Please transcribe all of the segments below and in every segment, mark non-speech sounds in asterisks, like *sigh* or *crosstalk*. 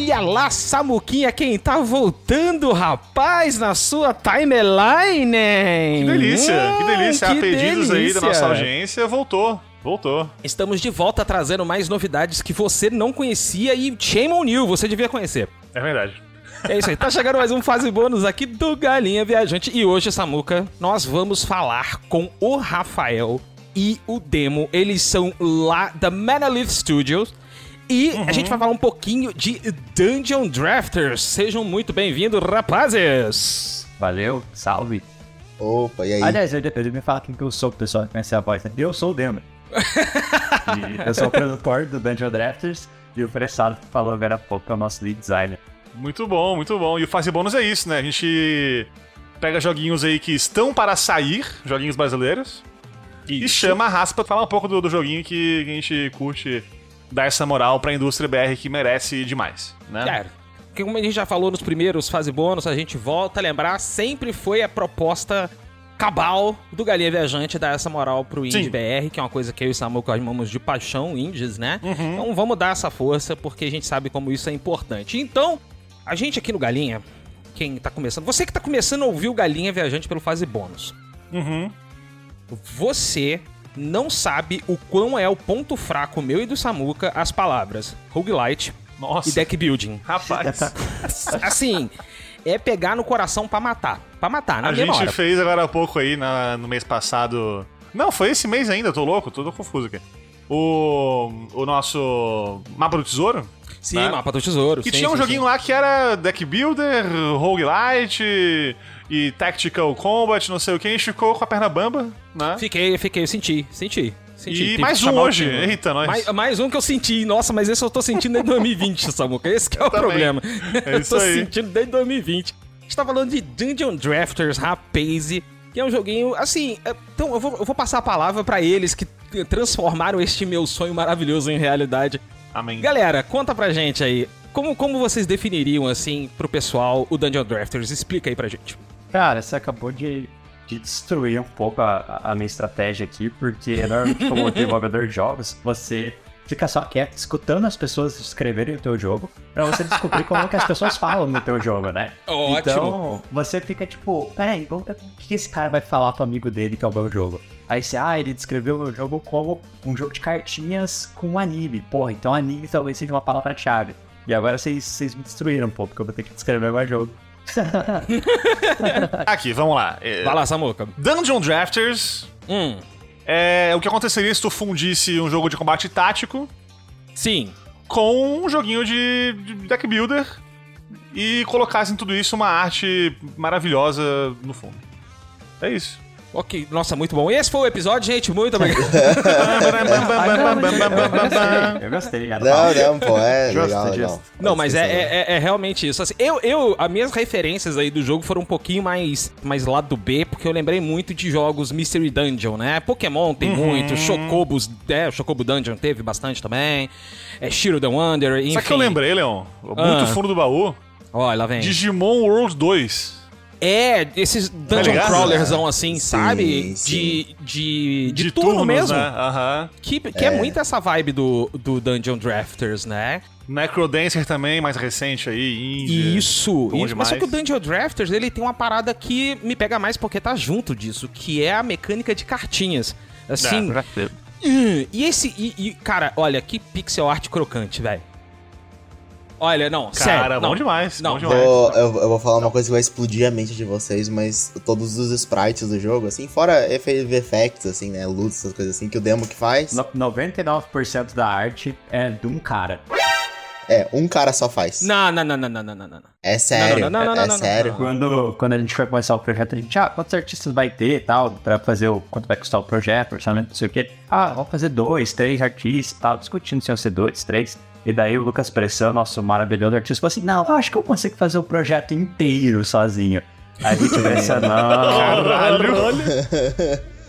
Olha lá, Samuquinha, quem tá voltando, rapaz, na sua timeline. Que delícia, hum, que delícia. que a pedidos delícia. aí da nossa audiência, voltou. Voltou. Estamos de volta trazendo mais novidades que você não conhecia e shame on you, você devia conhecer. É verdade. É isso aí, tá chegando mais um fase bônus aqui do Galinha Viajante. E hoje, Samuca, nós vamos falar com o Rafael e o Demo. Eles são lá da Manalith Studios. E a gente vai falar um pouquinho de Dungeon Drafters. Sejam muito bem-vindos, rapazes! Valeu, salve. Opa, e aí? Aliás, eu depois me fala quem que eu sou, pro pessoal que conhece a voz. né? Eu sou o Demo. *laughs* E eu sou o produtor do Dungeon Drafters e o Pressado que falou agora há pouco é o nosso lead designer. Muito bom, muito bom. E o fase bônus é isso, né? A gente pega joguinhos aí que estão para sair, joguinhos brasileiros, e chama a raça pra falar um pouco do, do joguinho que, que a gente curte dar essa moral pra indústria BR que merece demais, né? Cara, que como a gente já falou nos primeiros fase bônus, a gente volta a lembrar, sempre foi a proposta cabal do Galinha Viajante dar essa moral pro Indie Sim. BR, que é uma coisa que eu e o Samuca amamos de paixão, indies, né? Então vamos dar essa força, porque a gente sabe como isso é importante. Então, a gente aqui no Galinha, quem tá começando, você que tá começando a ouvir o Galinha Viajante pelo fase bônus, Uhum. você não sabe o quão é o ponto fraco meu e do Samuca as palavras roguelite Nossa. e deck building. Rapaz, *laughs* Assim, é pegar no coração pra matar. Pra matar, na a mesma gente hora. fez agora há pouco aí, na- no mês passado. Não, foi esse mês ainda, tô louco, tô confuso aqui. O, o nosso Mapa do Tesouro. Sim, né? mapa do tesouro. Que sim, tinha um sim, joguinho sim. lá que era Deck Builder, Roguelite e Tactical Combat, não sei o que, a gente ficou com a perna bamba, né? Fiquei, fiquei, eu senti, senti. senti. E mais um hoje, eita, nós. Mais, mais um que eu senti. Nossa, mas esse eu tô sentindo desde 2020, *laughs* Samuca. Esse que é o também. problema. É eu tô aí. sentindo desde 2020. A gente tá falando de Dungeon Drafters Rapaze, que é um joguinho, assim... é- Então, eu vou, eu vou passar a palavra pra eles que transformaram este meu sonho maravilhoso em realidade. Amém. Galera, conta pra gente aí. Como, como vocês definiriam, assim, pro pessoal o Dungeon Drafters? Explica aí pra gente. Cara, você acabou de, de destruir um pouco a, a minha estratégia aqui, porque normalmente como desenvolvedor de jogos, você fica só quieto, escutando as pessoas escreverem o teu jogo, pra você descobrir como que as pessoas falam no teu jogo, né? Ótimo. Então, você fica tipo, peraí, vamos ver o que esse cara vai falar pro amigo dele que é o meu jogo. Aí você, ah, ele descreveu o meu jogo como um jogo de cartinhas com anime. Porra, então anime talvez seja uma palavra-chave. E agora vocês, vocês me destruíram um pouco, porque eu vou ter que descrever meu jogo. *laughs* Aqui, vamos lá. É, Vai lá, Samuca. Dungeon Drafters Hum, é o que aconteceria se tu fundisse um jogo de combate tático sim. com um joguinho de, de deck builder e colocasse em tudo isso uma arte maravilhosa no fundo. É isso. Ok, nossa, muito bom. Esse foi o episódio, gente. Muito *laughs* obrigado. Eu gostei, cara. Não, não, pô, é legal. Não, mas é, é, é- é realmente isso. Assim, eu, eu, as minhas referências aí do jogo foram um pouquinho mais, mais lado B, porque eu lembrei muito de jogos Mystery Dungeon, né? Pokémon tem muito, Chocobos, é, Chocobo Dungeon teve bastante também. É Shiro the Wonder, enfim. Sabe o que eu lembrei, Leon? Muito Ah. fundo do baú. Olha, lá vem. Digimon World 2. É, esses Dungeon ligado? Crawlersão assim, Sim, sabe? sim. De, de, de, De turno turnos, mesmo. Né? Aham. Que, que é. muito essa vibe do, do Dungeon Drafters, né? Necrodancer também, mais recente aí, indie. Isso, isso. Mas só que o Dungeon Drafters, ele tem uma parada que me pega mais porque tá junto disso, que é a mecânica de cartinhas. Assim, É. hum, e esse, e, e, cara, olha, que pixel art crocante, velho. Olha, não, Cara, sério. bom não. demais. Não, bom demais. Vou- eu, eu vou falar uma coisa que vai explodir a mente de vocês, mas todos os sprites do jogo, assim, fora effects, assim, né, luzes, essas coisas assim, que o demo que faz, No- 99% da arte é de um cara. É, um cara só faz. Não, não, não, não, não, não, não, não. É sério, não, não, não, é, não, é não, sério. não. Quando, quando a gente foi começar o projeto, a gente, ah, quantos artistas vai ter e tal, pra fazer o quanto vai custar o projeto, orçamento, não sei o quê. Ah, vamos fazer dois, três artistas e tal, discutindo se iam ser dois, três. E daí o Lucas Pressão, nosso maravilhoso artista, falou assim: não, eu acho que eu consigo fazer o projeto inteiro sozinho. Aí a gente pensa, *laughs* não. Caralho! *laughs*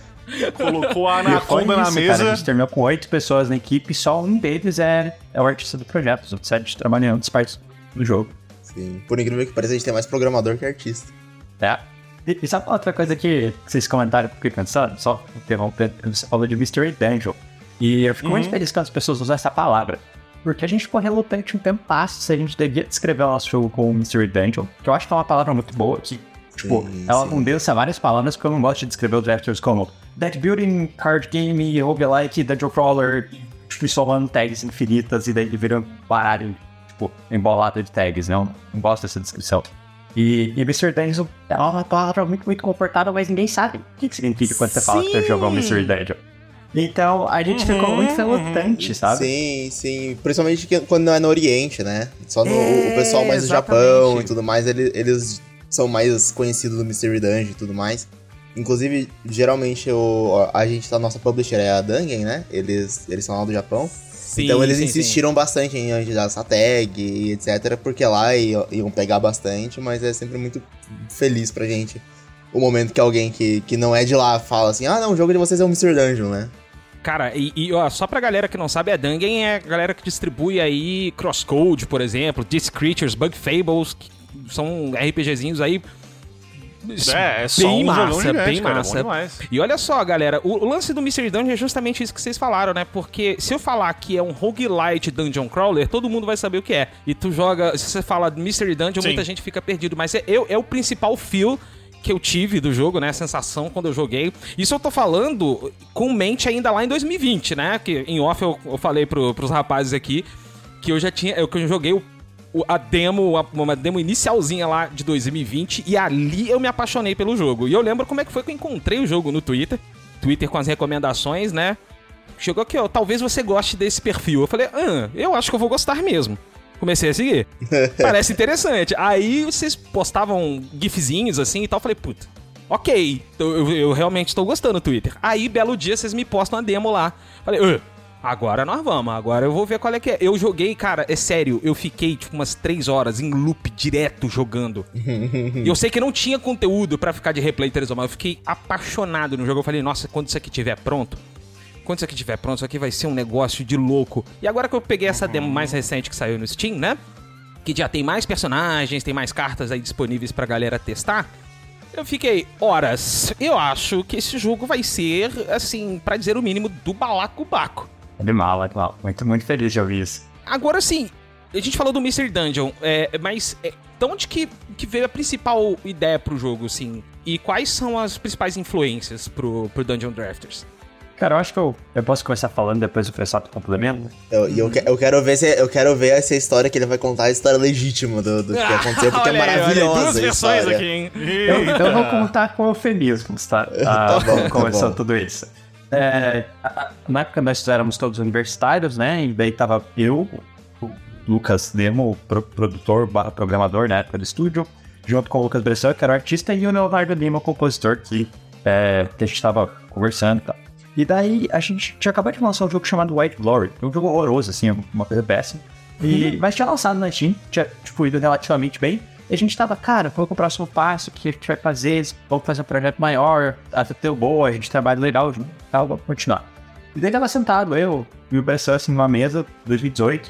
Colocou a anaconda na isso, mesa. Cara, a gente terminou com oito pessoas na equipe, só um deles é, é o artista do projeto. Os outros sete trabalham em outras partes do jogo. Sim, por incrível que pareça, a gente tem mais programador que artista. Tá? E, e sabe outra coisa que vocês comentaram que eu fiquei pensando? Só interrompendo, você falou de Mystery Dungeon. E eu fico muito feliz quando as pessoas usam essa palavra. porque a gente ficou relutante um tempo passo se a gente devia descrever o nosso jogo como Mystery Dungeon, que eu acho que é uma palavra muito boa, que, tipo, Sim, ela sim. condensa várias palavras que eu não gosto de descrever os drafters como deck building, card game, roguelike, dungeon crawler, tipo, somando tags infinitas e daí ele vira um baralho, tipo, embolado de tags, né? Eu não gosto dessa descrição. E, e Mystery Dungeon é uma palavra muito, muito confortável, mas ninguém sabe o que, significa quando você fala que você jogou Mystery Dungeon. Então, a gente ficou muito relutante, sabe? Sim, sim. Principalmente quando não é no Oriente, né? Só no, É, o pessoal mais do Japão e tudo mais, ele- eles são mais conhecidos do Mystery Dungeon e tudo mais. Inclusive, geralmente o, a gente, a nossa publisher é a Dungeon, né? Eles, eles são lá do Japão. Sim, então eles sim, sim. insistiram bastante em a gente dar essa tag e etc. Porque lá iam, pegar bastante, mas é sempre muito feliz pra gente o momento que alguém que, que não é de lá fala assim: ah, não, o jogo de vocês é um Mystery Dungeon, né? Cara, e, e, ó, só pra galera que não sabe, a Dungeon é a galera que distribui aí Crosscode, por exemplo, Disc Creatures, Bug Fables, que são RPGzinhos aí. É, é só bem um massa, gigante, bem cara, é massa. demais. E olha só, galera, o, o lance do Mystery Dungeon é justamente isso que vocês falaram, né? Porque se eu falar que é um roguelite dungeon crawler, todo mundo vai saber o que é. E tu joga, se você fala Mystery Dungeon, Sim. muita gente fica perdido. Mas é, eu- é o principal feel que eu tive do jogo, né? A sensação quando eu joguei. Isso eu tô falando com mente ainda lá em 2020, né? Que em off eu, eu falei pro, pros rapazes aqui que eu já tinha. Eu, que eu joguei o- a demo, a- uma demo inicialzinha lá de 2020, e ali eu me apaixonei pelo jogo. E eu lembro como é que foi que eu encontrei o jogo no Twitter. Twitter com as recomendações, né? Chegou aqui, ó, talvez você goste desse perfil. Eu falei, ah, eu acho que eu vou gostar mesmo. Comecei a seguir. *laughs* Parece interessante. Aí vocês postavam gifzinhos assim e tal. Eu falei, puta, ok, eu, eu- eu realmente estou gostando do Twitter. Aí, belo dia, vocês me postam a demo lá. Falei, "Ah, agora nós vamos, agora eu vou ver qual é que é. Eu joguei, cara, é sério, eu fiquei tipo umas três horas em loop direto jogando. *laughs* e eu sei que não tinha conteúdo pra ficar de replay três horas, mas eu fiquei apaixonado no jogo. Eu falei, nossa, quando isso aqui estiver pronto, quando isso aqui estiver pronto, isso aqui vai ser um negócio de louco. E agora que eu peguei essa demo mais recente que saiu no Steam, né? Que já tem mais personagens, tem mais cartas aí disponíveis pra galera testar. Eu fiquei horas. Eu acho que esse jogo vai ser, assim, pra dizer o mínimo, do balacobaco. Animal, animal. Muito, muito feliz de ouvir isso. Agora sim, a gente falou do Mystery Dungeon, é, mas é, de onde que, que veio a principal ideia pro jogo, assim? E quais são as principais influências pro, pro Dungeon Drafters? Cara, eu acho que eu, eu posso começar falando depois o pessoal complemento. Eu, e eu, que- eu quero ver se eu quero ver essa história que ele vai contar a história legítima do, do que aconteceu, porque é *laughs* Olha aí, maravilhosa Duas a versões aqui, hein? Eu, então eu vou contar com eufemismos, tá? *laughs* Tá Ah, bom, tá começando bom. tudo isso. É, na época nós éramos todos universitários, né? E daí tava eu, o Lucas Demo, pro- produtor, programador na época do estúdio, junto com o Lucas Bressan, que era o artista, e o Leonardo Lima, o compositor, que, é, a gente tava conversando e tal. E daí a gente tinha acabado de lançar um jogo chamado White Glory. Um jogo horroroso, assim, uma coisa péssima. E, mas tinha lançado na Steam, tinha tipo, ido relativamente bem. E a gente tava, cara, qual que é o próximo passo? O que a gente vai fazer? Vamos fazer um projeto maior, até ter boa, a gente trabalha legal junto, tal, vamos continuar. E daí tava sentado, eu e o Bressan, assim, numa mesa, 2018,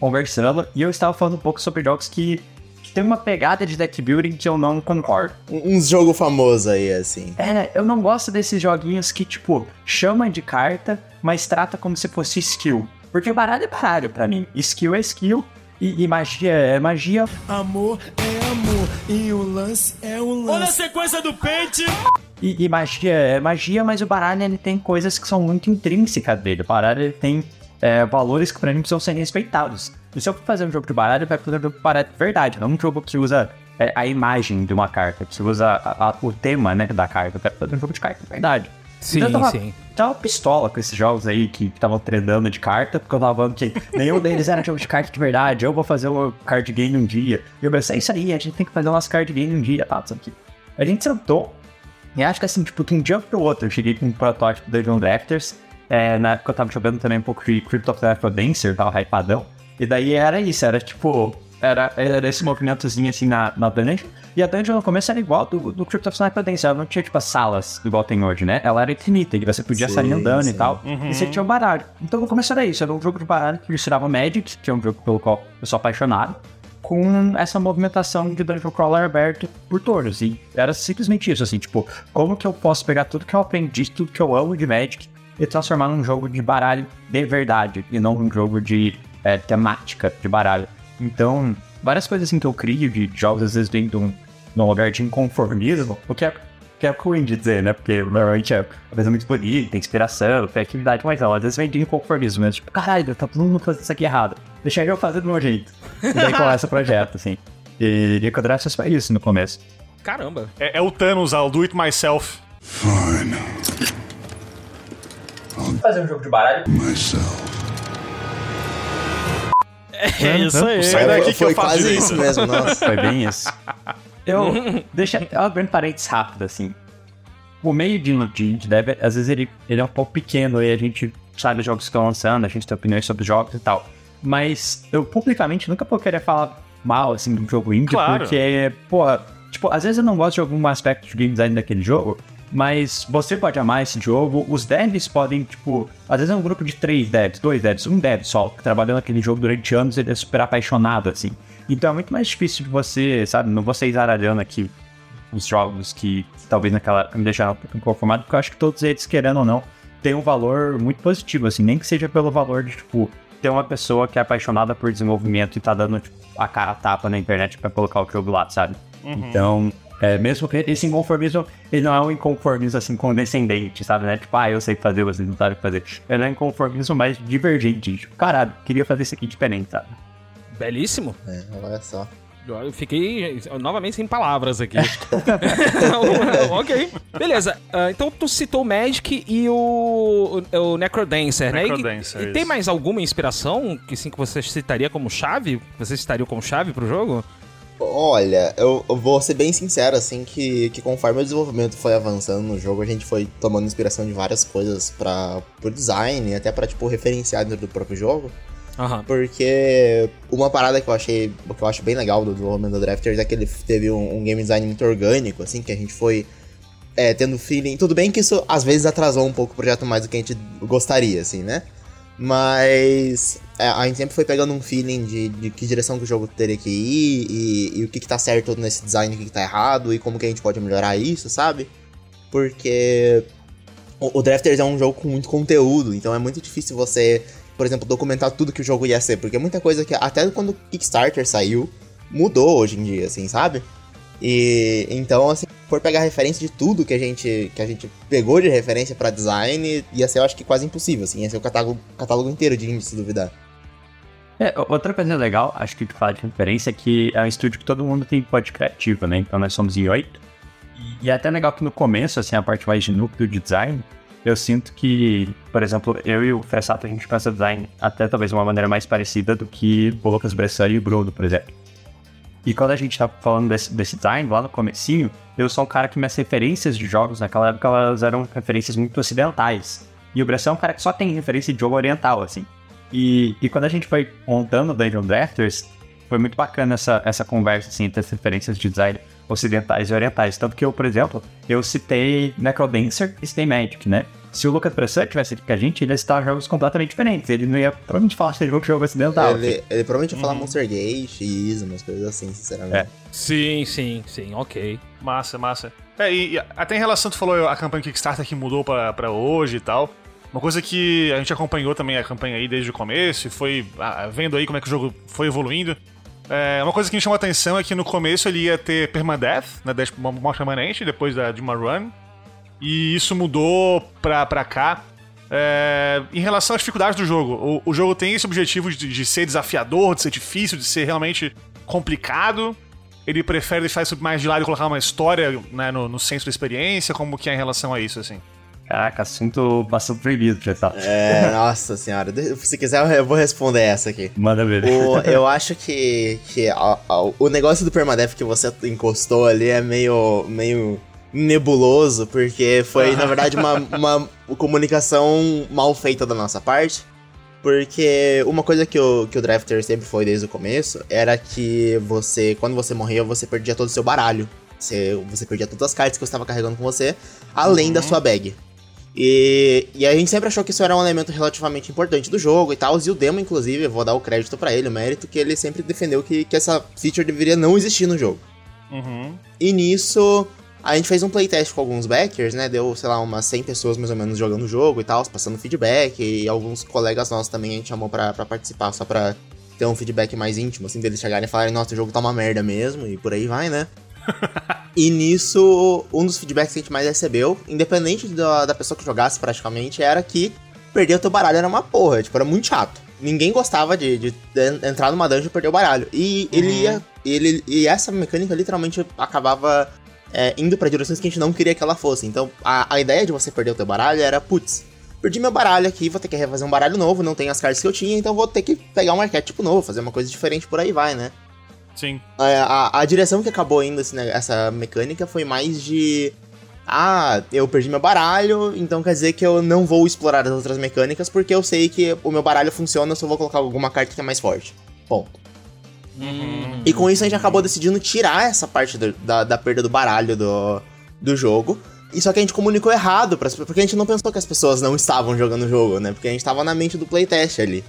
conversando, e eu estava falando um pouco sobre jogos que, que tem uma pegada de deck building que eu não concordo. Um, uns jogo famoso aí, assim. É, eu não gosto desses joguinhos que, tipo, chama de carta, mas trata como se fosse skill. Porque baralho é baralho pra mim. Skill é skill e, e magia é magia. Amor é amor e o lance é o lance. Olha a sequência do pente. E, e magia é magia, mas o baralho ele tem coisas que são muito intrínsecas dele. O baralho ele tem é, valores que pra mim precisam ser respeitados. E se eu for fazer um jogo de baralho, vai fazer um jogo de baralho de verdade, não um jogo que usa é, a imagem de uma carta, que usa a- a- o tema né, da carta. Eu quero fazer um jogo de carta de verdade. Sim, Então eu tava, sim. tava pistola com esses jogos aí que estavam treinando de carta, porque eu tava falando que nenhum deles era jogo de carta de verdade. Eu vou fazer um card game um dia. E eu pensei, é isso aí, a gente tem que fazer o nosso card game um dia, tá? Isso aqui. A gente sentou, e acho que assim, tipo, de um dia pro outro, eu cheguei com um protótipo do Dungeon Drafters. É, na época eu tava jogando também um pouco de Crypt of the Necrodancer, tava hypadão. E daí era isso, era tipo. Era, era esse movimentozinho assim na, na dungeon. E a dungeon no começo era igual do, do Crypt of the Necrodancer. Ela não tinha, tipo, as salas igual tem hoje, né? Ela era infinita, e você podia Sim, sair andando e sim. tal. E você tinha um baralho. Então no começo era isso, era um jogo de baralho que misturava Magic, que é um jogo pelo qual eu sou apaixonado com essa movimentação de Dungeon Crawler aberto por turnos. E era simplesmente isso, assim, tipo, como que eu posso pegar tudo que eu aprendi, tudo que eu amo de Magic e transformar num jogo de baralho de verdade, e não num jogo de é, temática de baralho. Então, várias coisas assim que eu crio de jogos, às vezes vem de um, de um lugar de inconformismo, o que é, que é ruim de dizer, né? Porque normalmente é uma coisa muito bonita, tem inspiração, tem atividade, mas não, às vezes vem de inconformismo mesmo. Tipo, caralho, tá todo mundo fazendo isso aqui errado. Deixa eu fazer do meu jeito. E daí começa o projeto, assim. E Ricodrastas faz isso no começo. Caramba. É, é o Thanos, I'll do it myself. Fazer um jogo de baralho. É isso aí. Sai daqui que foi eu faço quase isso mesmo, nossa. *laughs* Foi bem isso. Eu. deixa eu abrir um parênteses rápido, assim. O meio de, de, de dev, às vezes ele, ele é um pouco pequeno e a gente sabe os jogos que estão lançando, a gente tem opiniões sobre os jogos e tal. Mas eu publicamente nunca querer falar mal, assim, do jogo indie, Claro. porque, pô, tipo, às vezes eu não gosto de algum aspecto de game design daquele jogo, mas você pode amar esse jogo, os devs podem, tipo, às vezes é um grupo de três devs, dois devs, um dev só, que trabalhou naquele jogo durante anos, ele é super apaixonado, assim. Então é muito mais difícil de você, sabe, não vou ser zaralhando aqui os jogos que talvez naquela época me deixaram pouco inconformado, porque eu acho que todos eles, querendo ou não, têm um valor muito positivo, assim, nem que seja pelo valor de, tipo, ter uma pessoa que é apaixonada por desenvolvimento e tá dando, tipo, a cara a tapa na internet pra colocar o jogo lá, sabe? Então, é, mesmo que esse inconformismo, ele não é um inconformismo, assim, condescendente, sabe, né? Tipo, ah, eu sei fazer, vocês não sabem fazer. Ele é um inconformismo mais divergente, tipo, caralho, queria fazer isso aqui diferente, sabe? Belíssimo. É, olha só. Eu fiquei novamente sem palavras aqui. *laughs* ok. Beleza. ah, então tu citou o Magic e o, o, o Necrodancer, né? E- Necrodancer, E, tem isso. mais alguma inspiração que sim que você citaria como chave? Você citaria como chave pro jogo? Olha, eu, eu vou ser bem sincero, assim, que, que conforme o desenvolvimento foi avançando no jogo, a gente foi tomando inspiração de várias coisas para pro design, até pra, tipo, referenciar dentro do próprio jogo. Aham. Porque uma parada que eu achei, que eu acho bem legal do desenvolvimento do Drafters é que ele teve um, um game design muito orgânico, assim, que a gente foi é, tendo feeling. Tudo bem que isso às vezes atrasou um pouco o projeto mais do que a gente gostaria, assim, né? Mas é, a gente sempre foi pegando um feeling de, de que direção que o jogo teria que ir e, e o que, que tá certo nesse design o que, que tá errado e como que a gente pode melhorar isso, sabe? Porque o, o Drafters é um jogo com muito conteúdo, então é muito difícil você, por exemplo, documentar tudo que o jogo ia ser, porque muita coisa que até quando o Kickstarter saiu, mudou hoje em dia, assim, sabe? E então, assim, for pegar referência de tudo que a gente que a gente pegou de referência pra design, ia ser, eu acho que quase impossível, assim, ia ser o catálogo, catálogo inteiro de índice, se duvidar. É, outra coisa legal, acho que tu fala de referência, é que é um estúdio que todo mundo tem pod criativo, né? Então nós somos em oito. E, é até legal que no começo, assim, a parte mais de núcleo de design, eu sinto que, por exemplo, eu e o Fessato, a gente pensa design até talvez de uma maneira mais parecida do que o Lucas Bressani e o Bruno, por exemplo. E quando a gente tá falando desse, desse design, lá no comecinho, eu sou um cara que minhas referências de jogos naquela época, elas eram referências muito ocidentais. E o Bressan é um cara que só tem referência de jogo oriental, assim. E, e quando a gente foi montando o Dungeon Drafters, foi muito bacana essa, essa conversa, assim, entre as referências de design ocidentais e orientais. Tanto que eu, por exemplo, eu citei Necrodancer e citei Magic, né? Se o Lucas Bressan tivesse aqui com a gente, ele ia citar jogos completamente diferentes. Ele não ia provavelmente falar de jogo, jogo ocidental. ele, ele provavelmente ia falar Monster Gate, Ismo, umas coisas assim, sinceramente. É. Sim, sim, sim, ok. Massa, massa. É, e, e até em relação, tu falou a campanha Kickstarter que mudou pra, pra hoje e tal. Uma coisa que a gente acompanhou também a campanha aí desde o começo e foi ah, vendo aí como é que o jogo foi evoluindo. É, uma coisa que me chamou a atenção é que no começo ele ia ter permadeath, né, uma morte permanente depois da, de uma run. E isso mudou pra, pra cá. É, em relação às dificuldades do jogo, o, o jogo tem esse objetivo de, de ser desafiador, de ser difícil, de ser realmente complicado. Ele prefere deixar isso mais de lado e colocar uma história né, no, no centro da experiência? Como que é em relação a isso, assim? Caraca, assunto bastante proibido, já tá. É, nossa senhora. Se quiser, eu vou responder essa aqui. Manda ver. O- eu acho que, que a- a- o negócio do permadeath que você encostou ali é meio, meio nebuloso, porque foi, na verdade, uma, *laughs* uma comunicação mal feita da nossa parte. Porque uma coisa que o, que o Drafter sempre foi desde o começo era que você, quando você morria, você perdia todo o seu baralho. Você, você perdia todas as cartas que você estava carregando com você, além da sua bag. E, e a gente sempre achou que isso era um elemento relativamente importante do jogo e tal. E o demo, inclusive, eu vou dar o crédito pra ele, o mérito, que ele sempre defendeu que, que essa feature deveria não existir no jogo. Uhum. E nisso, A gente fez um playtest com alguns backers, né? Deu, sei lá, umas 100 pessoas mais ou menos jogando o jogo e tal, passando feedback. E alguns colegas nossos também a gente chamou pra, pra participar, só pra ter um feedback mais íntimo, assim, deles chegarem e falarem, nossa, o jogo tá uma merda mesmo, e por aí vai, né? *laughs* e nisso, um dos feedbacks que a gente mais recebeu, independente da, da pessoa que jogasse praticamente, era que perder o teu baralho era uma porra, tipo, era muito chato. Ninguém gostava de, de, entrar numa dungeon e perder o baralho. E ele uhum. ia. Ele, e essa mecânica literalmente acabava é, indo para direções que a gente não queria que ela fosse. Então, a, a ideia de você perder o teu baralho era, putz, perdi meu baralho aqui, vou ter que refazer um baralho novo, não tenho as cartas que eu tinha, então vou ter que pegar um arquétipo novo, fazer uma coisa diferente por aí vai, né? Sim. A, a, a direção que acabou indo assim, né, essa mecânica foi mais de. Ah, eu perdi meu baralho, então quer dizer que eu não vou explorar as outras mecânicas porque eu sei que o meu baralho funciona, eu só vou colocar alguma carta que é mais forte. Ponto. Uhum. E com isso a gente acabou decidindo tirar essa parte do, da, da perda do baralho do, do jogo. E só que a gente comunicou errado, pra, porque a gente não pensou que as pessoas não estavam jogando o jogo, né? Porque a gente tava na mente do playtest ali.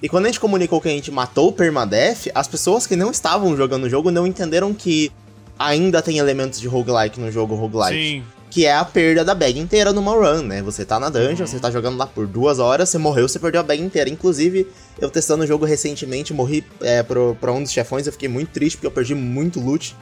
E quando a gente comunicou que a gente matou o Permadeath, as pessoas que não estavam jogando o jogo não entenderam que ainda tem elementos de roguelike no jogo roguelike. Sim. Que é a perda da bag inteira numa run, né? Você tá na dungeon, uhum. você tá jogando lá por duas horas, você morreu, você perdeu a bag inteira. Inclusive, eu testando o jogo recentemente, morri é, pro, pra um dos chefões, eu fiquei muito triste porque eu perdi muito loot.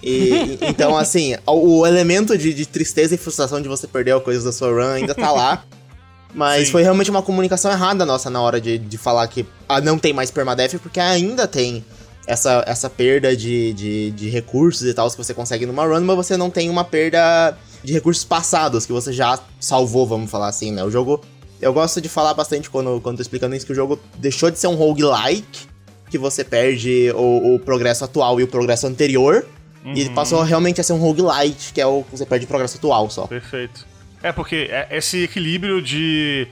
E, *laughs* então, assim, o, o elemento de, de, tristeza e frustração de você perder coisas da sua run ainda tá lá. *laughs* Mas Sim. foi realmente uma comunicação errada nossa na hora de, de falar que ah, não tem mais permadeath, porque ainda tem essa, essa perda de, de, de recursos e tal que você consegue numa run, mas você não tem uma perda de recursos passados que você já salvou, vamos falar assim, né? O jogo. Eu gosto de falar bastante quando, quando tô explicando isso, que o jogo deixou de ser um roguelike, que você perde o, o progresso atual e o progresso anterior, Uhum. E passou realmente a ser um roguelite, que é o que você perde progresso atual só. Perfeito. É, porque é esse equilíbrio de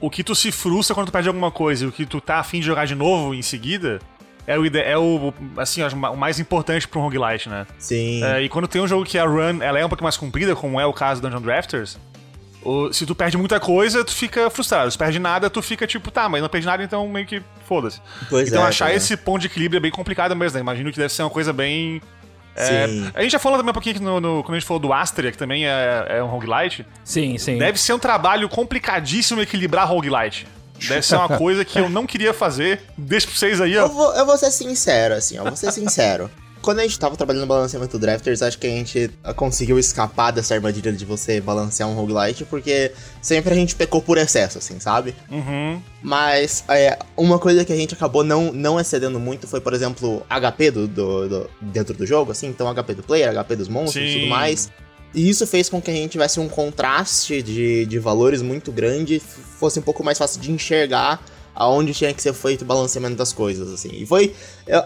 o que tu se frustra quando tu perde alguma coisa e o que tu tá afim de jogar de novo em seguida é o, é o assim, o mais importante pra um roguelite, né? Sim. É, e quando tem um jogo que a run ela é um pouco mais comprida, como é o caso do Dungeon Drafters, se tu perde muita coisa, tu fica frustrado. Se perde nada, tu fica tipo, tá, mas não perdi nada, então meio que foda-se. Então é, achar é. esse ponto de equilíbrio é bem complicado mesmo, né? Imagino que deve ser uma coisa bem é, a gente já falou também um pouquinho no, no, quando a gente falou do Astria, que também é, é um roguelite. Sim, sim. Deve ser um trabalho complicadíssimo equilibrar roguelite. Deve ser uma coisa que eu não queria fazer. Deixa pra vocês aí, ó. Eu vou, eu vou ser sincero, assim, ó. Vou ser sincero. Quando a gente tava trabalhando no balanceamento Drafters, acho que a gente conseguiu escapar dessa armadilha de você balancear um roguelite, porque sempre a gente pecou por excesso, assim, sabe? Uhum. Mas é, uma coisa que a gente acabou não, não excedendo muito foi, por exemplo, HP do, do, do dentro do jogo, assim, então HP do player, HP dos monstros e tudo mais. E isso fez com que a gente tivesse um contraste de, de valores muito grande, fosse um pouco mais fácil de enxergar aonde tinha que ser feito o balanceamento das coisas, assim. E foi,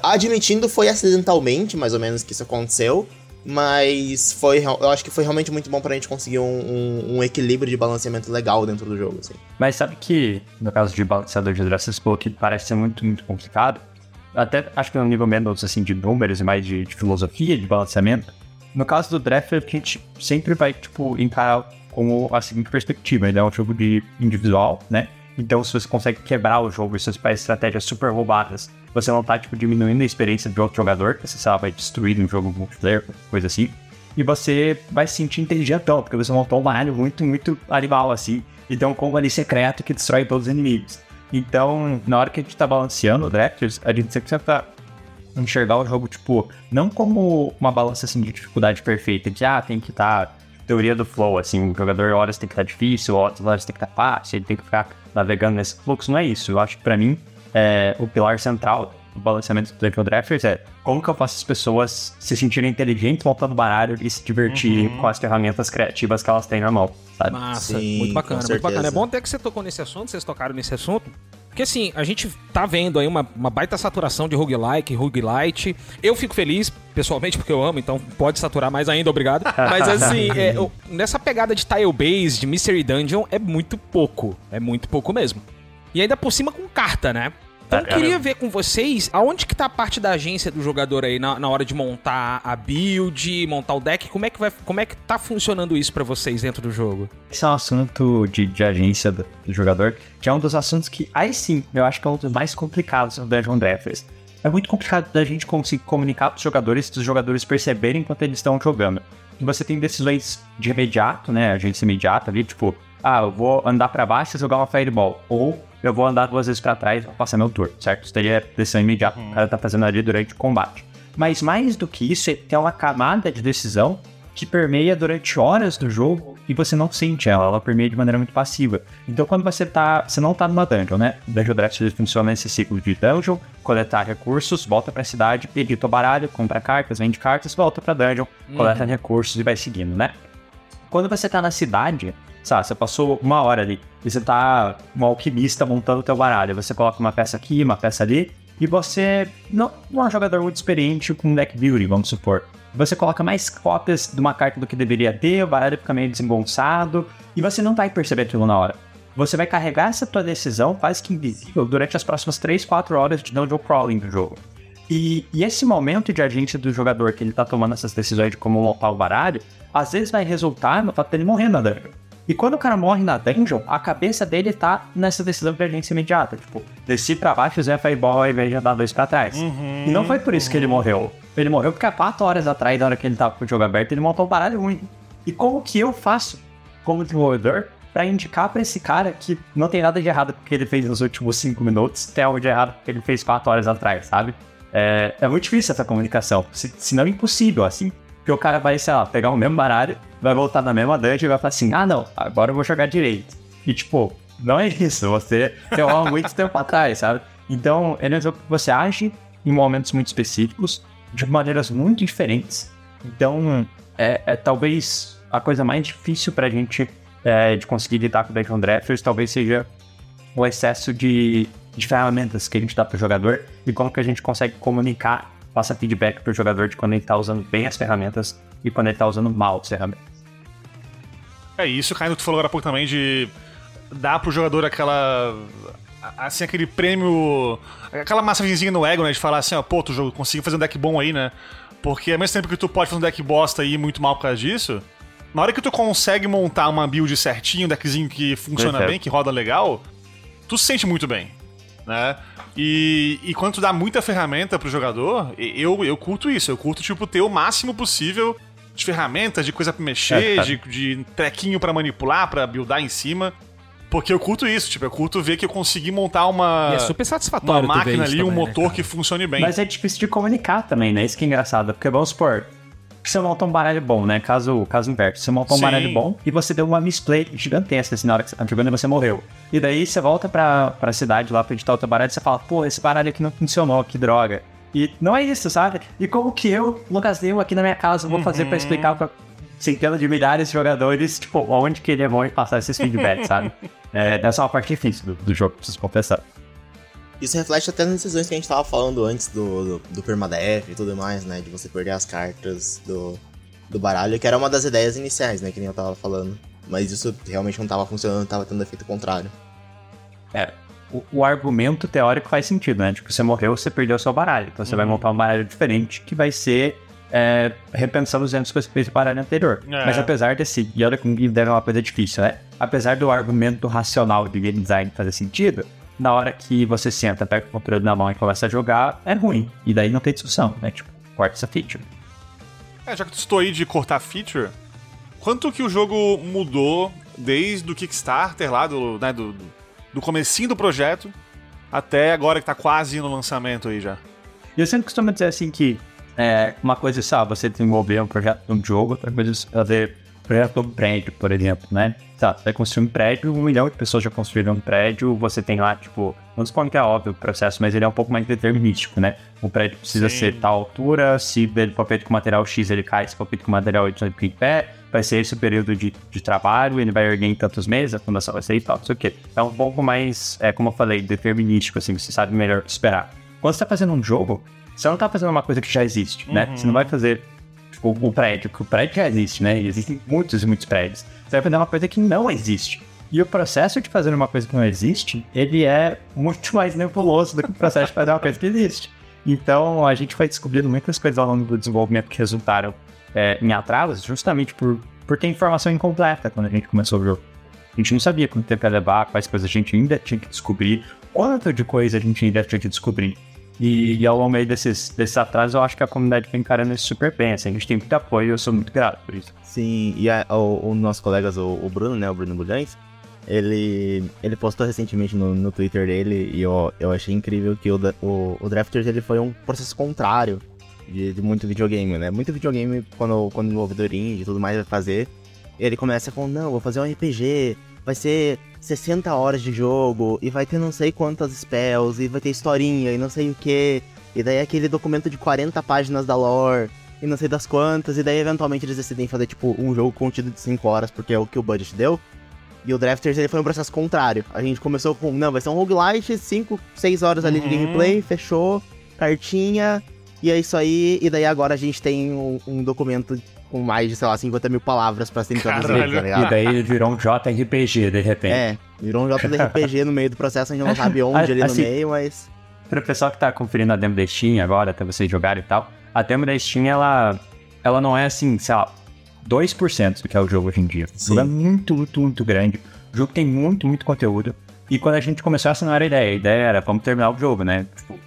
admitindo, foi acidentalmente, mais ou menos, que isso aconteceu. Mas foi, eu acho que foi realmente muito bom pra gente conseguir um, um, um equilíbrio de balanceamento legal dentro do jogo, assim. Mas sabe que, no caso de balanceador de Jurassic Park, parece ser muito, muito complicado. Até acho que no nível menos, assim, de números e mais de, de filosofia de balanceamento. No caso do draft, a gente sempre vai, tipo, encarar com a seguinte perspectiva. Ele é um jogo de individual, né? Então, se você consegue quebrar o jogo e faz estratégias super roubadas, você não tá, tipo, diminuindo a experiência de outro jogador, que você, lá, vai destruir um jogo multiplayer, coisa assim. E você vai se sentir inteligentão, porque você montou um baralho muito, muito animal, assim. E tem um combo ali secreto que destrói todos os inimigos. Então, na hora que a gente tá balanceando o Drafters, a gente sempre tenta enxergar o jogo, tipo, não como uma balança, assim, de dificuldade perfeita, de, ah, tem que estar... Tá teoria do flow, assim, o jogador horas tem que estar tá difícil, horas tem que estar tá fácil, ele tem que ficar navegando nesse fluxo, não é isso. Eu acho que para mim, é, o pilar central do balanceamento do Dungeon Drafters é como que eu faço as pessoas se sentirem inteligentes montando baralho e se divertir uhum. com as ferramentas criativas que elas têm na mão, sabe? Massa, Sim, muito bacana, muito bacana. É bom até que você tocou nesse assunto, vocês tocaram nesse assunto, porque assim, a gente tá vendo aí uma, uma baita saturação de roguelike, roguelite. Eu fico feliz, pessoalmente, porque eu amo, então pode saturar mais ainda, obrigado. *laughs* Mas assim, é, eu, nessa pegada de tile base, de Mystery Dungeon, é muito pouco. É muito pouco mesmo. E ainda por cima com carta, né? Então eu queria ver com vocês aonde que tá a parte da agência do jogador aí na, na hora de montar a build, montar o deck, como é que vai, como é que tá funcionando isso para vocês dentro do jogo? Esse é um assunto de, de agência do, do, jogador, que é um dos assuntos que, aí sim, eu acho que é um dos mais complicados no Dungeon Drafters. é muito complicado da gente conseguir comunicar para os jogadores, dos jogadores perceberem enquanto eles estão jogando. E você tem decisões de imediato, né? Agência imediata ali, tipo, ah, eu vou andar para baixo e jogar uma fireball. Ou eu vou andar duas vezes para trás e passar meu turno, certo? Isso teria decisão imediata que o cara tá fazendo ali durante o combate. Mas mais do que isso, tem uma camada de decisão que permeia durante horas do jogo e você não sente ela, ela permeia de maneira muito passiva. Então quando você tá, você não tá numa dungeon, né? Dungeon Draft funciona nesse ciclo de dungeon, coletar recursos, volta pra cidade, edita o baralho, compra cartas, vende cartas, volta pra dungeon, coleta recursos e vai seguindo, né? Quando você tá na cidade, sabe, você passou uma hora ali e você tá um alquimista montando o teu baralho, você coloca uma peça aqui, uma peça ali, e você não, não é um jogador muito experiente com deck building, vamos supor. Você coloca mais cópias de uma carta do que deveria ter, o baralho fica meio desembolsado, e você não vai perceber aquilo na hora. Você vai carregar essa tua decisão quase que invisível durante as próximas 3, 4 horas de dungeon crawling do jogo. E, e, esse momento de agente do jogador que ele tá tomando essas decisões de como montar o baralho, às vezes vai resultar no fato dele morrer na dungeon. E quando o cara morre na dungeon, a cabeça dele tá nessa decisão de agência imediata. Tipo, desci pra baixo, fizer fireball ao invés de andar dois pra trás. Uhum, e não foi por isso que ele morreu. Ele morreu porque há quatro horas atrás, na hora que ele tava com o jogo aberto, ele montou um baralho ruim. E como que eu faço, como desenvolvedor, pra indicar pra esse cara que não tem nada de errado porque ele fez nos últimos cinco minutos, tem algo de errado porque ele fez quatro horas atrás, sabe? É, é muito difícil essa comunicação, se, se não impossível, assim. Porque o cara vai, sei lá, pegar o mesmo baralho, vai voltar na mesma dungeon e vai falar assim: ah, não, agora eu vou jogar direito. E tipo, não é isso, você *laughs* tem há muito tempo atrás, sabe? Então, ele é um jogo que você age em momentos muito específicos, de maneiras muito diferentes. Então, é, é talvez a coisa mais difícil pra gente é, de conseguir lidar com o Dungeon Drafters talvez seja o excesso de, de ferramentas que a gente dá pro jogador e como que a gente consegue comunicar passa feedback pro jogador de quando ele tá usando bem as ferramentas e quando ele tá usando mal as ferramentas. É isso, caindo tu falou agora há pouco também de dar pro jogador aquela. Assim, aquele prêmio. Aquela massagenzinha no ego, né? De falar assim, ó, pô, tu jogo, consegui fazer um deck bom aí, né? Porque ao mesmo tempo que tu pode fazer um deck bosta e ir muito mal por causa disso, na hora que tu consegue montar uma build certinho, um deckzinho que funciona Perfeito. bem, que roda legal, tu se sente muito bem, né? E, e quando tu dá muita ferramenta pro jogador, eu, eu curto isso. Eu curto, tipo, ter o máximo possível de ferramentas, de coisa pra É, mexer, cara. de, de trequinho pra manipular, pra buildar em cima. Porque eu curto isso, tipo, eu curto ver que eu consegui montar uma, E é super uma satisfatório ver máquina ali, um também, né, motor cara? que funcione bem. Mas é difícil de comunicar também, né? Isso que é engraçado. Porque vamos supor, você monta um baralho bom, né? Caso, caso inverso. Você monta um Sim. baralho bom e você deu uma misplay gigantesca assim, na hora que você tá jogando e você morreu. E daí você volta pra, pra cidade lá pra editar o teu baralho e você fala, pô, esse baralho aqui não funcionou, que droga. E não é isso, sabe? E como que eu, Lucas Lima, aqui na minha casa, vou fazer pra explicar pra centenas de milhares de jogadores, tipo, onde que ele é bom em passar esses feedbacks, sabe? *laughs* É, essa é uma parte difícil do, do jogo, preciso confessar. Isso reflete até nas decisões que a gente tava falando antes do, do, do permadeath e tudo mais, né? De você perder as cartas do, do baralho, que era uma das ideias iniciais, né? Que nem eu tava falando. Mas isso realmente não tava funcionando, tava tendo efeito contrário. É, o, o argumento teórico faz sentido, né? Tipo, você morreu, você perdeu seu baralho. Então você vai montar um baralho diferente que vai ser é, repensando os eventos que você fez no baralho anterior. É. Mas apesar desse. E olha como design é uma coisa difícil, né? Apesar do argumento racional de game design fazer sentido, na hora que você senta, pega o controle na mão e começa a jogar, é ruim. E daí não tem discussão, né? Tipo, corta essa feature. É, já que tu estou aí de cortar feature, quanto que o jogo mudou desde o Kickstarter lá, do, né, do, do comecinho do projeto, até agora que tá quase no lançamento aí já? Eu sempre costumo dizer assim que é, uma coisa é só você desenvolver um projeto de um jogo, outra coisa é fazer projeto um prédio, por exemplo, né? Tá, você vai construir um prédio, um milhão de pessoas já construíram um prédio, você tem lá, tipo, não supondo que é óbvio o processo, mas ele é um pouco mais determinístico, né? O prédio precisa Sim. ser tal altura, se ele for feito com material X, ele cai, se for feito com material Y, ele fica em pé, vai ser esse o período de, de trabalho, ele vai erguer em tantos meses, a fundação vai ser e tal, não sei o quê. É um pouco mais, é, como eu falei, determinístico, assim, você sabe melhor esperar. Quando você tá fazendo um jogo, você não tá fazendo uma coisa que já existe, né? Você não vai fazer tipo, o prédio, que o prédio já existe, né? Existem muitos e muitos prédios. Você vai fazer uma coisa que não existe. E o processo de fazer uma coisa que não existe, ele é muito mais nebuloso do que o processo de fazer uma coisa que existe. Então, a gente foi descobrindo muitas coisas ao longo do desenvolvimento que resultaram é, em atrasos, justamente por, por ter informação incompleta quando a gente começou o jogo. A gente não sabia quanto tempo ia levar, quais coisas a gente ainda tinha que descobrir, quanto de coisa a gente ainda tinha que descobrir. E, e ao aí desses, desses atrasos, eu acho que a comunidade vem encarando isso super bem. Assim, a gente tem muito apoio e eu sou muito grato por isso. Sim, e a, o, o nosso colega, o, o Bruno, né, o Bruno Bulhões, ele, ele postou recentemente no, no Twitter dele e eu, eu achei incrível que o, o, o Drafters ele foi um processo contrário de, de muito videogame, né? Muito videogame, quando, quando o desenvolvedor indie e tudo mais vai fazer, ele começa com, não, vou fazer um RPG, vai ser 60 horas de jogo, e vai ter não sei quantas spells, e vai ter historinha, e não sei o que, e daí aquele documento de 40 páginas da lore, e não sei das quantas, e daí eventualmente eles decidem fazer, tipo, um jogo contido de 5 horas, porque é o que o budget deu. E o Drafters ele foi um processo contrário. A gente começou com, não, vai ser um roguelite, 5, 6 horas ali de Uhum. gameplay, fechou, cartinha, e é isso aí. E daí agora a gente tem um, um documento com mais de, sei lá, 50 mil palavras pra serem traduzidas, tá E ligado? daí ele virou um JRPG, de repente. É, virou um JRPG no meio do processo, a gente não sabe *laughs* onde ali no Assim, meio, mas... Para o pessoal que tá conferindo a demo da Steam agora, até vocês jogarem e tal, a demo da Steam, ela, ela não é assim, sei lá, 2% do que é o jogo hoje em dia. O jogo é muito, muito, muito grande. O jogo tem muito, muito conteúdo. E quando a gente começou, essa não era a ideia. A ideia era, vamos terminar o jogo, né? Tipo,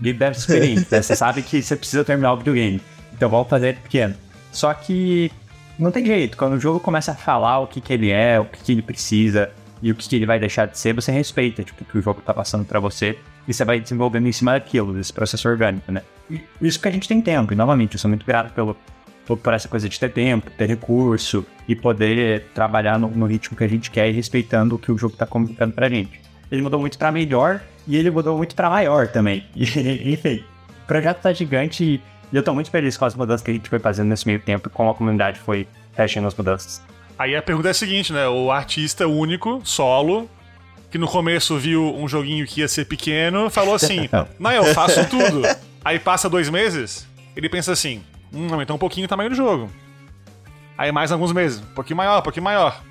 Give Dev Experience, né? Você *laughs* sabe que você precisa terminar o videogame. Então vamos fazer ele pequeno. Só que não tem jeito. Quando o jogo começa a falar o que, que ele é, o que, que ele precisa e o que, que ele vai deixar de ser, você respeita tipo, o que o jogo tá passando pra você e você vai desenvolvendo em cima daquilo, desse processo orgânico, né? Isso que a gente tem tempo. E novamente, eu sou muito grato pelo, por essa coisa de ter tempo, ter recurso e poder trabalhar no, no ritmo que a gente quer e respeitando o que o jogo tá comunicando pra gente. Ele mudou muito pra melhor e ele mudou muito pra maior também. *laughs* Enfim, o projeto tá gigante e eu tô muito feliz com as mudanças que a gente foi fazendo nesse meio tempo e como a comunidade foi reagindo às mudanças. Aí a pergunta é a seguinte, né? O artista único, solo, que no começo viu um joguinho que ia ser pequeno, falou assim: *laughs* Não, eu faço tudo. Aí passa dois meses, ele pensa assim: Hum, aumentou um pouquinho o tamanho do jogo. Aí mais alguns meses, um pouquinho maior, um pouquinho maior.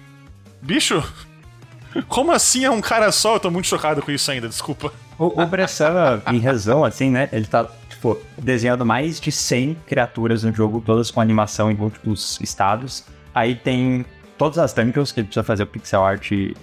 Bicho, *laughs* como assim é um cara só? Eu tô muito chocado com isso ainda, desculpa. O, o Bressan, em *laughs* razão, assim, né? Ele tá, tipo, desenhando mais de 100 criaturas no jogo, todas com animação em múltiplos estados. Aí tem todas as dungeons que ele precisa fazer o pixel art, e,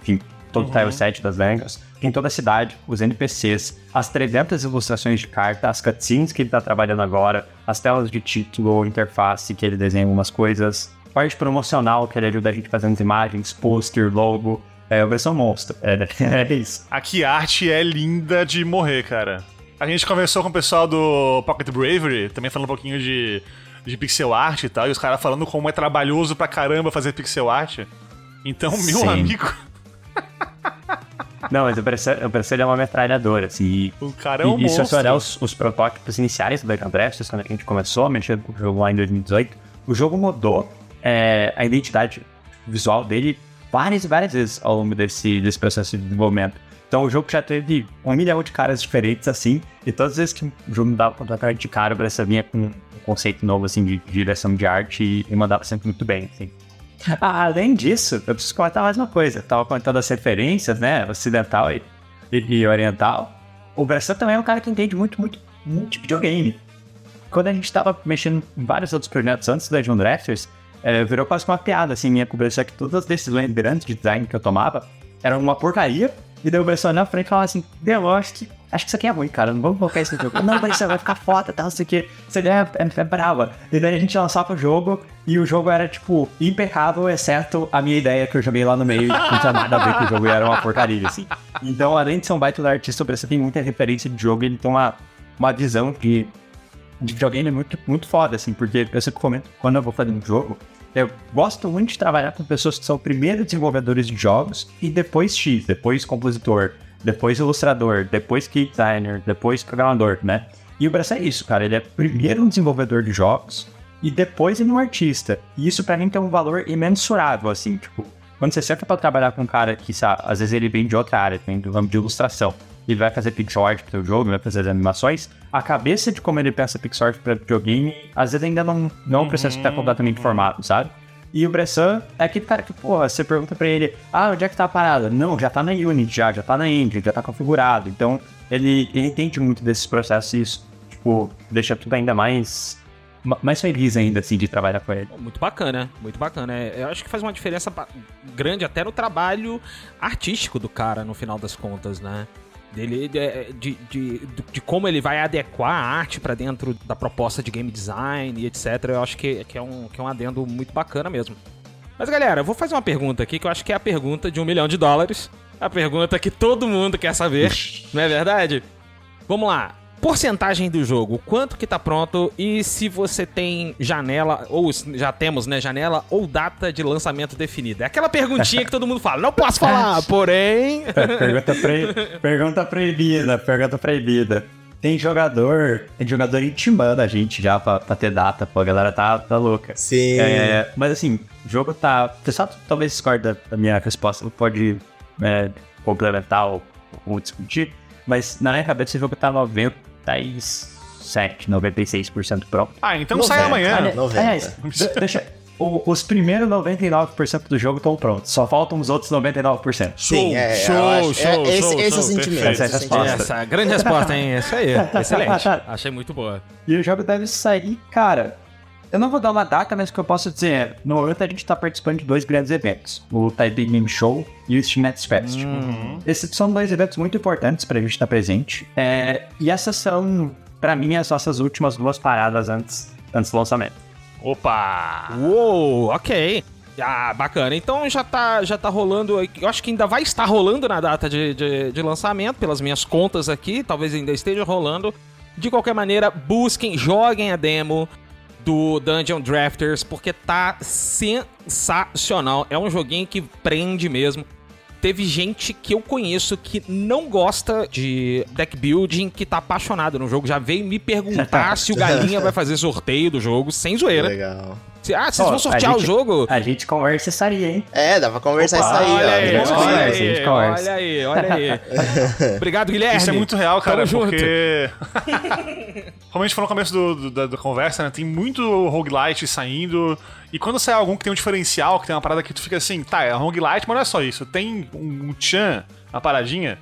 enfim, todo o tile set das dungeons. Tem toda a cidade, os NPCs, as 300 ilustrações de carta, as cutscenes que ele tá trabalhando agora, as telas de título, interface que ele desenha algumas coisas, parte promocional que ele ajuda a gente fazendo as imagens, pôster, logo. É, o versão monstro. É, *laughs* é isso. Aqui a arte é linda de morrer, cara. A gente conversou com o pessoal do Pocket Bravery, também falando um pouquinho de, de pixel art e tal, e os caras falando como é trabalhoso pra caramba fazer pixel art. Então, *laughs* meu Sim. amigo, Não, mas o Bressan o ele é uma metralhadora, assim. O cara é um e, e se você monstro. olhar os, os protótipos iniciais do Dungeon Drafts, quando a gente começou a mexer com o jogo lá em 2018, o jogo mudou é, a identidade visual dele várias e várias vezes ao longo desse, desse processo de desenvolvimento. Então o jogo já teve um milhão de caras diferentes, assim, e todas as vezes que o jogo mudava completamente de cara, Bressan vinha com um conceito novo, assim, de, direção de arte e, e mandava sempre muito bem, assim. Ah, Além disso, eu preciso comentar mais uma coisa. Eu tava comentando as referências, né? Ocidental e, e- e oriental. O Bressan também é um cara que entende muito, muito, muito de videogame. Quando a gente tava mexendo em vários outros projetos antes da John Drafters, é, virou quase uma piada, assim, minha Bressan, que todas as decisões grandes de design que eu tomava eram uma porcaria. E daí o Bressan na frente falava assim, eu acho que, acho que isso aqui é ruim, cara, não vamos colocar isso no jogo. não, Bressan, vai ficar foda, tal, não sei o que. Essa ideia é, é, é brava. E daí a gente lançava o jogo, e o jogo era, tipo, impecável, exceto a minha ideia que eu joguei lá no meio, e não tinha nada a ver com o jogo, e era uma porcaria, assim. Então, além de ser um baita do artista, o Bressan tem muita referência de jogo, e ele tem uma, uma visão de de videogame é muito, muito foda, assim, porque eu sempre comento, quando eu vou fazer um jogo, eu gosto muito de trabalhar com pessoas que são primeiro desenvolvedores de jogos e depois X, depois compositor, depois ilustrador, depois key designer, depois programador, né? E o Braço é isso, cara, ele é primeiro um desenvolvedor de jogos e depois ele é um artista. E isso pra mim tem um valor imensurável, assim, tipo, quando você senta pra trabalhar com um cara que, sabe, às vezes ele vem de outra área, vem do ramo de ilustração, ele vai fazer pixel art pro seu jogo, vai fazer as animações, a cabeça de como ele pensa pixel art pra videogame, às vezes ainda não, não é um processo que tá completamente formado, sabe? E o Bressan é aquele cara que, porra, você pergunta pra ele, ah, onde é que tá a parada? Não, já tá na Unity, já, já tá na Engine, já tá configurado. Então, ele, ele entende muito desses processos e isso, tipo, deixa tudo ainda mais, ma- mais feliz ainda, assim, de trabalhar com ele. Muito bacana, muito bacana. É, eu acho que faz uma diferença grande até no trabalho artístico do cara, no final das contas, né? Dele, de, de, de, de como ele vai adequar a arte pra dentro da proposta de game design e etc. Eu acho que, que, é um, que é um adendo muito bacana mesmo. Mas galera, eu vou fazer uma pergunta aqui que eu acho que é a pergunta de um milhão de dólares. A pergunta que todo mundo quer saber, não é verdade? Vamos lá. Porcentagem do jogo, quanto que tá pronto e se você tem janela, ou já temos, né, janela ou data de lançamento definida. É aquela perguntinha que todo mundo fala, não posso falar, *laughs* porém... pergunta, pre... pergunta proibida, pergunta proibida. Tem jogador, tem jogador intimando a gente já pra, pra ter data, pô, a galera tá, tá louca. Sim. É, mas assim, o jogo tá. Você só talvez discorda da minha resposta, pode é, complementar ou, ou discutir, mas na minha cabeça esse jogo tá 97, 96% pronto. Ah, então sai amanhã. Ali- 90. aliás, de- deixa. o- os primeiros 99% do jogo estão prontos, só faltam os outros 99%. Sim, é, show, acho- show, é, esse, show, esse é o show, sentimento. é o Essa é resposta. Essa, grande resposta, hein? Isso aí, *laughs* excelente. Achei muito boa. E o jogo deve sair, cara. Eu não vou dar uma data, mas o que eu posso dizer é: no momento a gente tá participando de dois grandes eventos: o Taipei Game Show e o Steam Next Fest. Esses são dois eventos muito importantes pra gente estar presente. É, e essas são, pra mim, as nossas últimas duas paradas antes, antes do lançamento. Opa! Uou, ok. Ah, bacana. Então já tá, já tá rolando. Eu acho que ainda vai estar rolando na data de, de, de lançamento, pelas minhas contas aqui. Talvez ainda esteja rolando. De qualquer maneira, busquem, joguem a demo do Dungeon Drafters, porque tá sensacional. É um joguinho que prende mesmo. Teve gente que eu conheço que não gosta de deck building, que tá apaixonado no jogo. Já veio me *laughs* perguntar se o Galinha vai fazer sorteio do jogo, sem zoeira. Legal. Se- Ah, vocês vão a sortear o gente- jogo? A gente conversa essa aí, hein? É, dá pra conversar Opa, isso aí, olha aí, olha conversa, aí, a gente conversa. olha aí, olha aí. Obrigado, Guilherme. Isso é muito real, cara, Tamo porque. *laughs* Como a gente falou no começo do- do- da, da conversa, né? Tem muito roguelite saindo. E quando sai algum que tem um diferencial, que tem uma parada que tu fica assim, tá, é roguelite, mas não é só isso. Tem um, um chan, uma paradinha,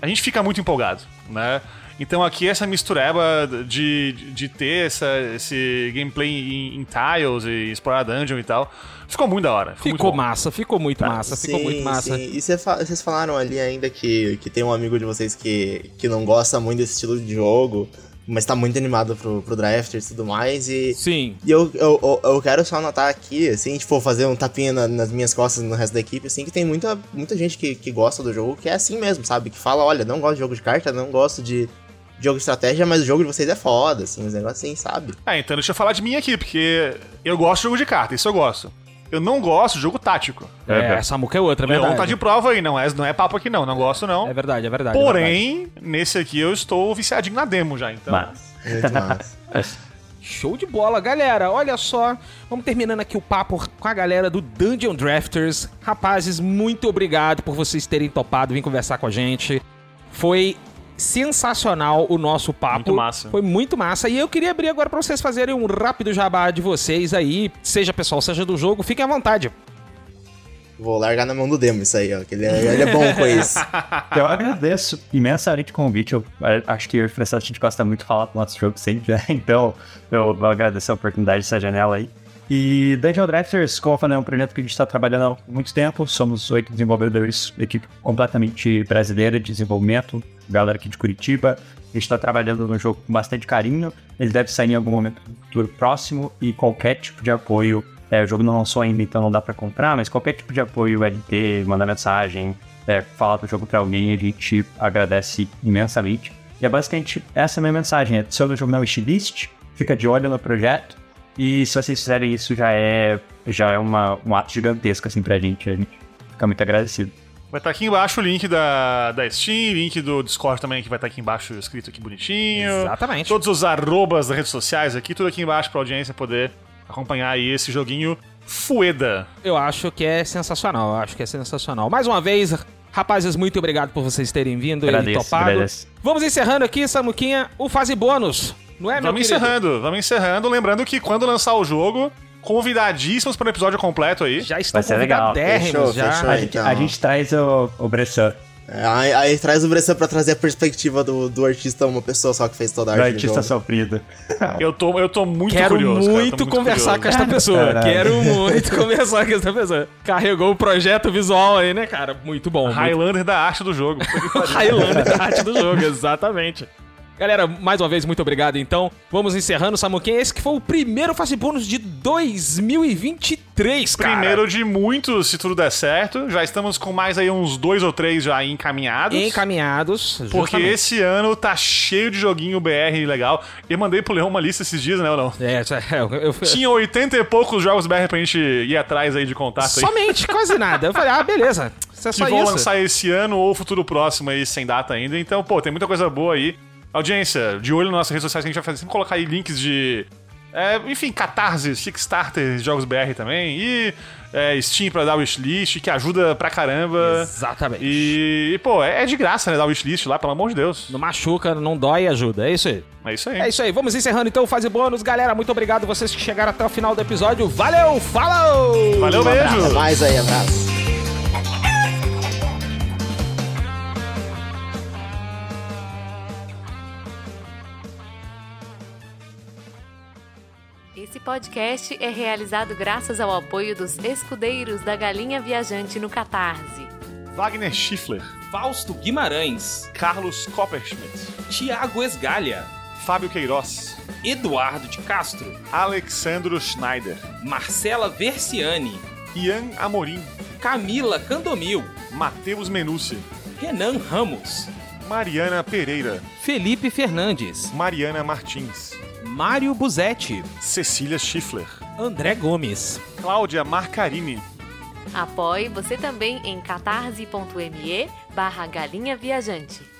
a gente fica muito empolgado, né? Então aqui essa mistureba de, de, ter essa, esse gameplay em, em tiles e explorar dungeon e tal, ficou muito da hora. Ficou muito bom. massa, ficou muito massa, ficou Sim, muito massa. sim. E cê fa- vocês falaram ali ainda que, que tem um amigo de vocês que, que não gosta muito desse estilo de jogo, mas tá muito animado pro, pro Drafters e tudo mais. E, Sim. e eu, eu, eu, quero só anotar aqui, assim, tipo, fazer um tapinha na- nas minhas costas e no resto da equipe, assim, que tem muita, muita gente que, que gosta do jogo, que é assim mesmo, sabe? Que fala, olha, não gosto de jogo de carta, não gosto de jogo de estratégia, mas o jogo de vocês é foda, assim, os negócios assim, sabe? É, então deixa eu falar de mim aqui, porque eu gosto de jogo de carta, isso eu gosto. Eu não gosto de jogo tático. É, essa muca é outra, é Leon verdade. tá de prova aí, não é, não é papo aqui não, não gosto não. É verdade, é verdade. é verdade. Porém, nesse aqui eu estou viciadinho na demo já, então. Mas. Muito massa. *laughs* Show de bola, galera. Olha só, vamos terminando aqui o papo com a galera do Dungeon Drafters. Rapazes, muito obrigado por vocês terem topado vir conversar com a gente. Foi sensacional o nosso papo. Muito massa. Foi muito massa. E eu queria abrir agora pra vocês fazerem um rápido jabá de vocês aí, seja pessoal, seja do jogo. Fiquem à vontade. Vou largar na mão do demo isso aí, ó, que ele é, ele é bom com isso. *laughs* Eu agradeço imensamente o convite. Eu eh, acho que eu e o Francisco, a gente gosta muito de falar do nosso jogo sempre, né? *laughs* Então eu vou agradecer a oportunidade dessa janela aí. E Dungeon Drafters, como eu falei, é um projeto que a gente está trabalhando há muito tempo. Somos oito desenvolvedores, equipe completamente brasileira de desenvolvimento, galera aqui de Curitiba. A gente está trabalhando no jogo com bastante carinho. Ele deve sair em algum momento futuro próximo e qualquer tipo de apoio. é, o jogo não lançou ainda, então não dá para comprar, mas qualquer tipo de apoio, LT, mandar mensagem, é, falar do jogo para alguém, a gente agradece imensamente. E é basicamente essa a minha mensagem: adiciona o jogo na wishlist, fica de olho no projeto. E se vocês fizerem isso, já é, já é uma, um ato gigantesco assim pra gente. A gente fica muito agradecido. Vai estar aqui embaixo o link da, da Steam, link do Discord também, que vai estar aqui embaixo escrito aqui bonitinho. Exatamente. Todos os arrobas das redes sociais aqui, tudo aqui embaixo pra audiência poder acompanhar aí esse joguinho Fueda. Eu acho que é sensacional, eu acho que é sensacional. Mais uma vez, rapazes, muito obrigado por vocês terem vindo e Agradeço, topado. agradeço. Vamos encerrando aqui, Samuquinha, o fase bônus. Não é, meu Vamos querido? encerrando, vamos encerrando. Lembrando que quando lançar o jogo, convidadíssimos para o episódio completo aí. Já estão Vai ser legal. convidadérrimos já. fechou. A gente, então. a gente traz o, o Bressan. É, aí, aí traz o Bressan pra trazer a perspectiva do, do artista, uma pessoa só que fez toda a arte. do artista sofrido. Eu tô, eu tô muito Quero curioso. cara, muito tô conversar curioso. com esta pessoa. Caralho. Quero muito *laughs* conversar com esta pessoa. Carregou o projeto visual aí, né, cara? Muito bom. muito Highlander da arte do jogo. *laughs* Highlander da arte do jogo, exatamente. Galera, mais uma vez, muito obrigado. Então, vamos encerrando, Samuquinha. Esse que foi o primeiro Face Bônus de 2023, cara. Primeiro de muitos, se tudo der certo. Já estamos com mais aí uns dois ou três já encaminhados. Encaminhados. Porque justamente. esse ano tá cheio de joguinho BR legal. Eu mandei pro Leão uma lista esses dias, né, ou não? É, é, eu, eu, Tinha 80 e poucos jogos BR pra gente ir atrás aí de contato aí. Somente, quase nada. Eu falei, ah, beleza. Isso é *laughs* que vão isso. lançar esse ano ou futuro próximo aí, sem data ainda. Então, pô, tem muita coisa boa aí. Audiência, de olho nas nossas redes sociais que a gente vai fazer, sempre colocar aí links de. é, enfim, catarse, Kickstarter, jogos BR também. E é, Steam pra dar wishlist, que ajuda pra caramba. Exatamente. E, e, pô, é, é de graça, né? Dar wishlist lá, pelo amor de Deus. Não machuca, não dói, ajuda. É isso aí. É isso aí. É isso aí, vamos encerrando então o Fase Bônus. Galera, muito obrigado vocês que chegaram até o final do episódio. Valeu, falou! Valeu, Até beijo! mais aí, abraço. Podcast é realizado graças ao apoio dos escudeiros da Galinha Viajante no Catarse. Wagner Schiffler, Fausto Guimarães, Carlos Copperschmidt, Tiago Esgalha, Fábio Queiroz, Eduardo de Castro, Alexandro Schneider, Marcela Versiani, Ian Amorim, Camila Candomil, Matheus Menucci, Renan Ramos, Mariana Pereira, Felipe Fernandes, Mariana Martins, Mário Buzetti, Cecília Schiffler, André Gomes. Cláudia Marcarini, Apoie você também em catarse.me barra galinha viajante.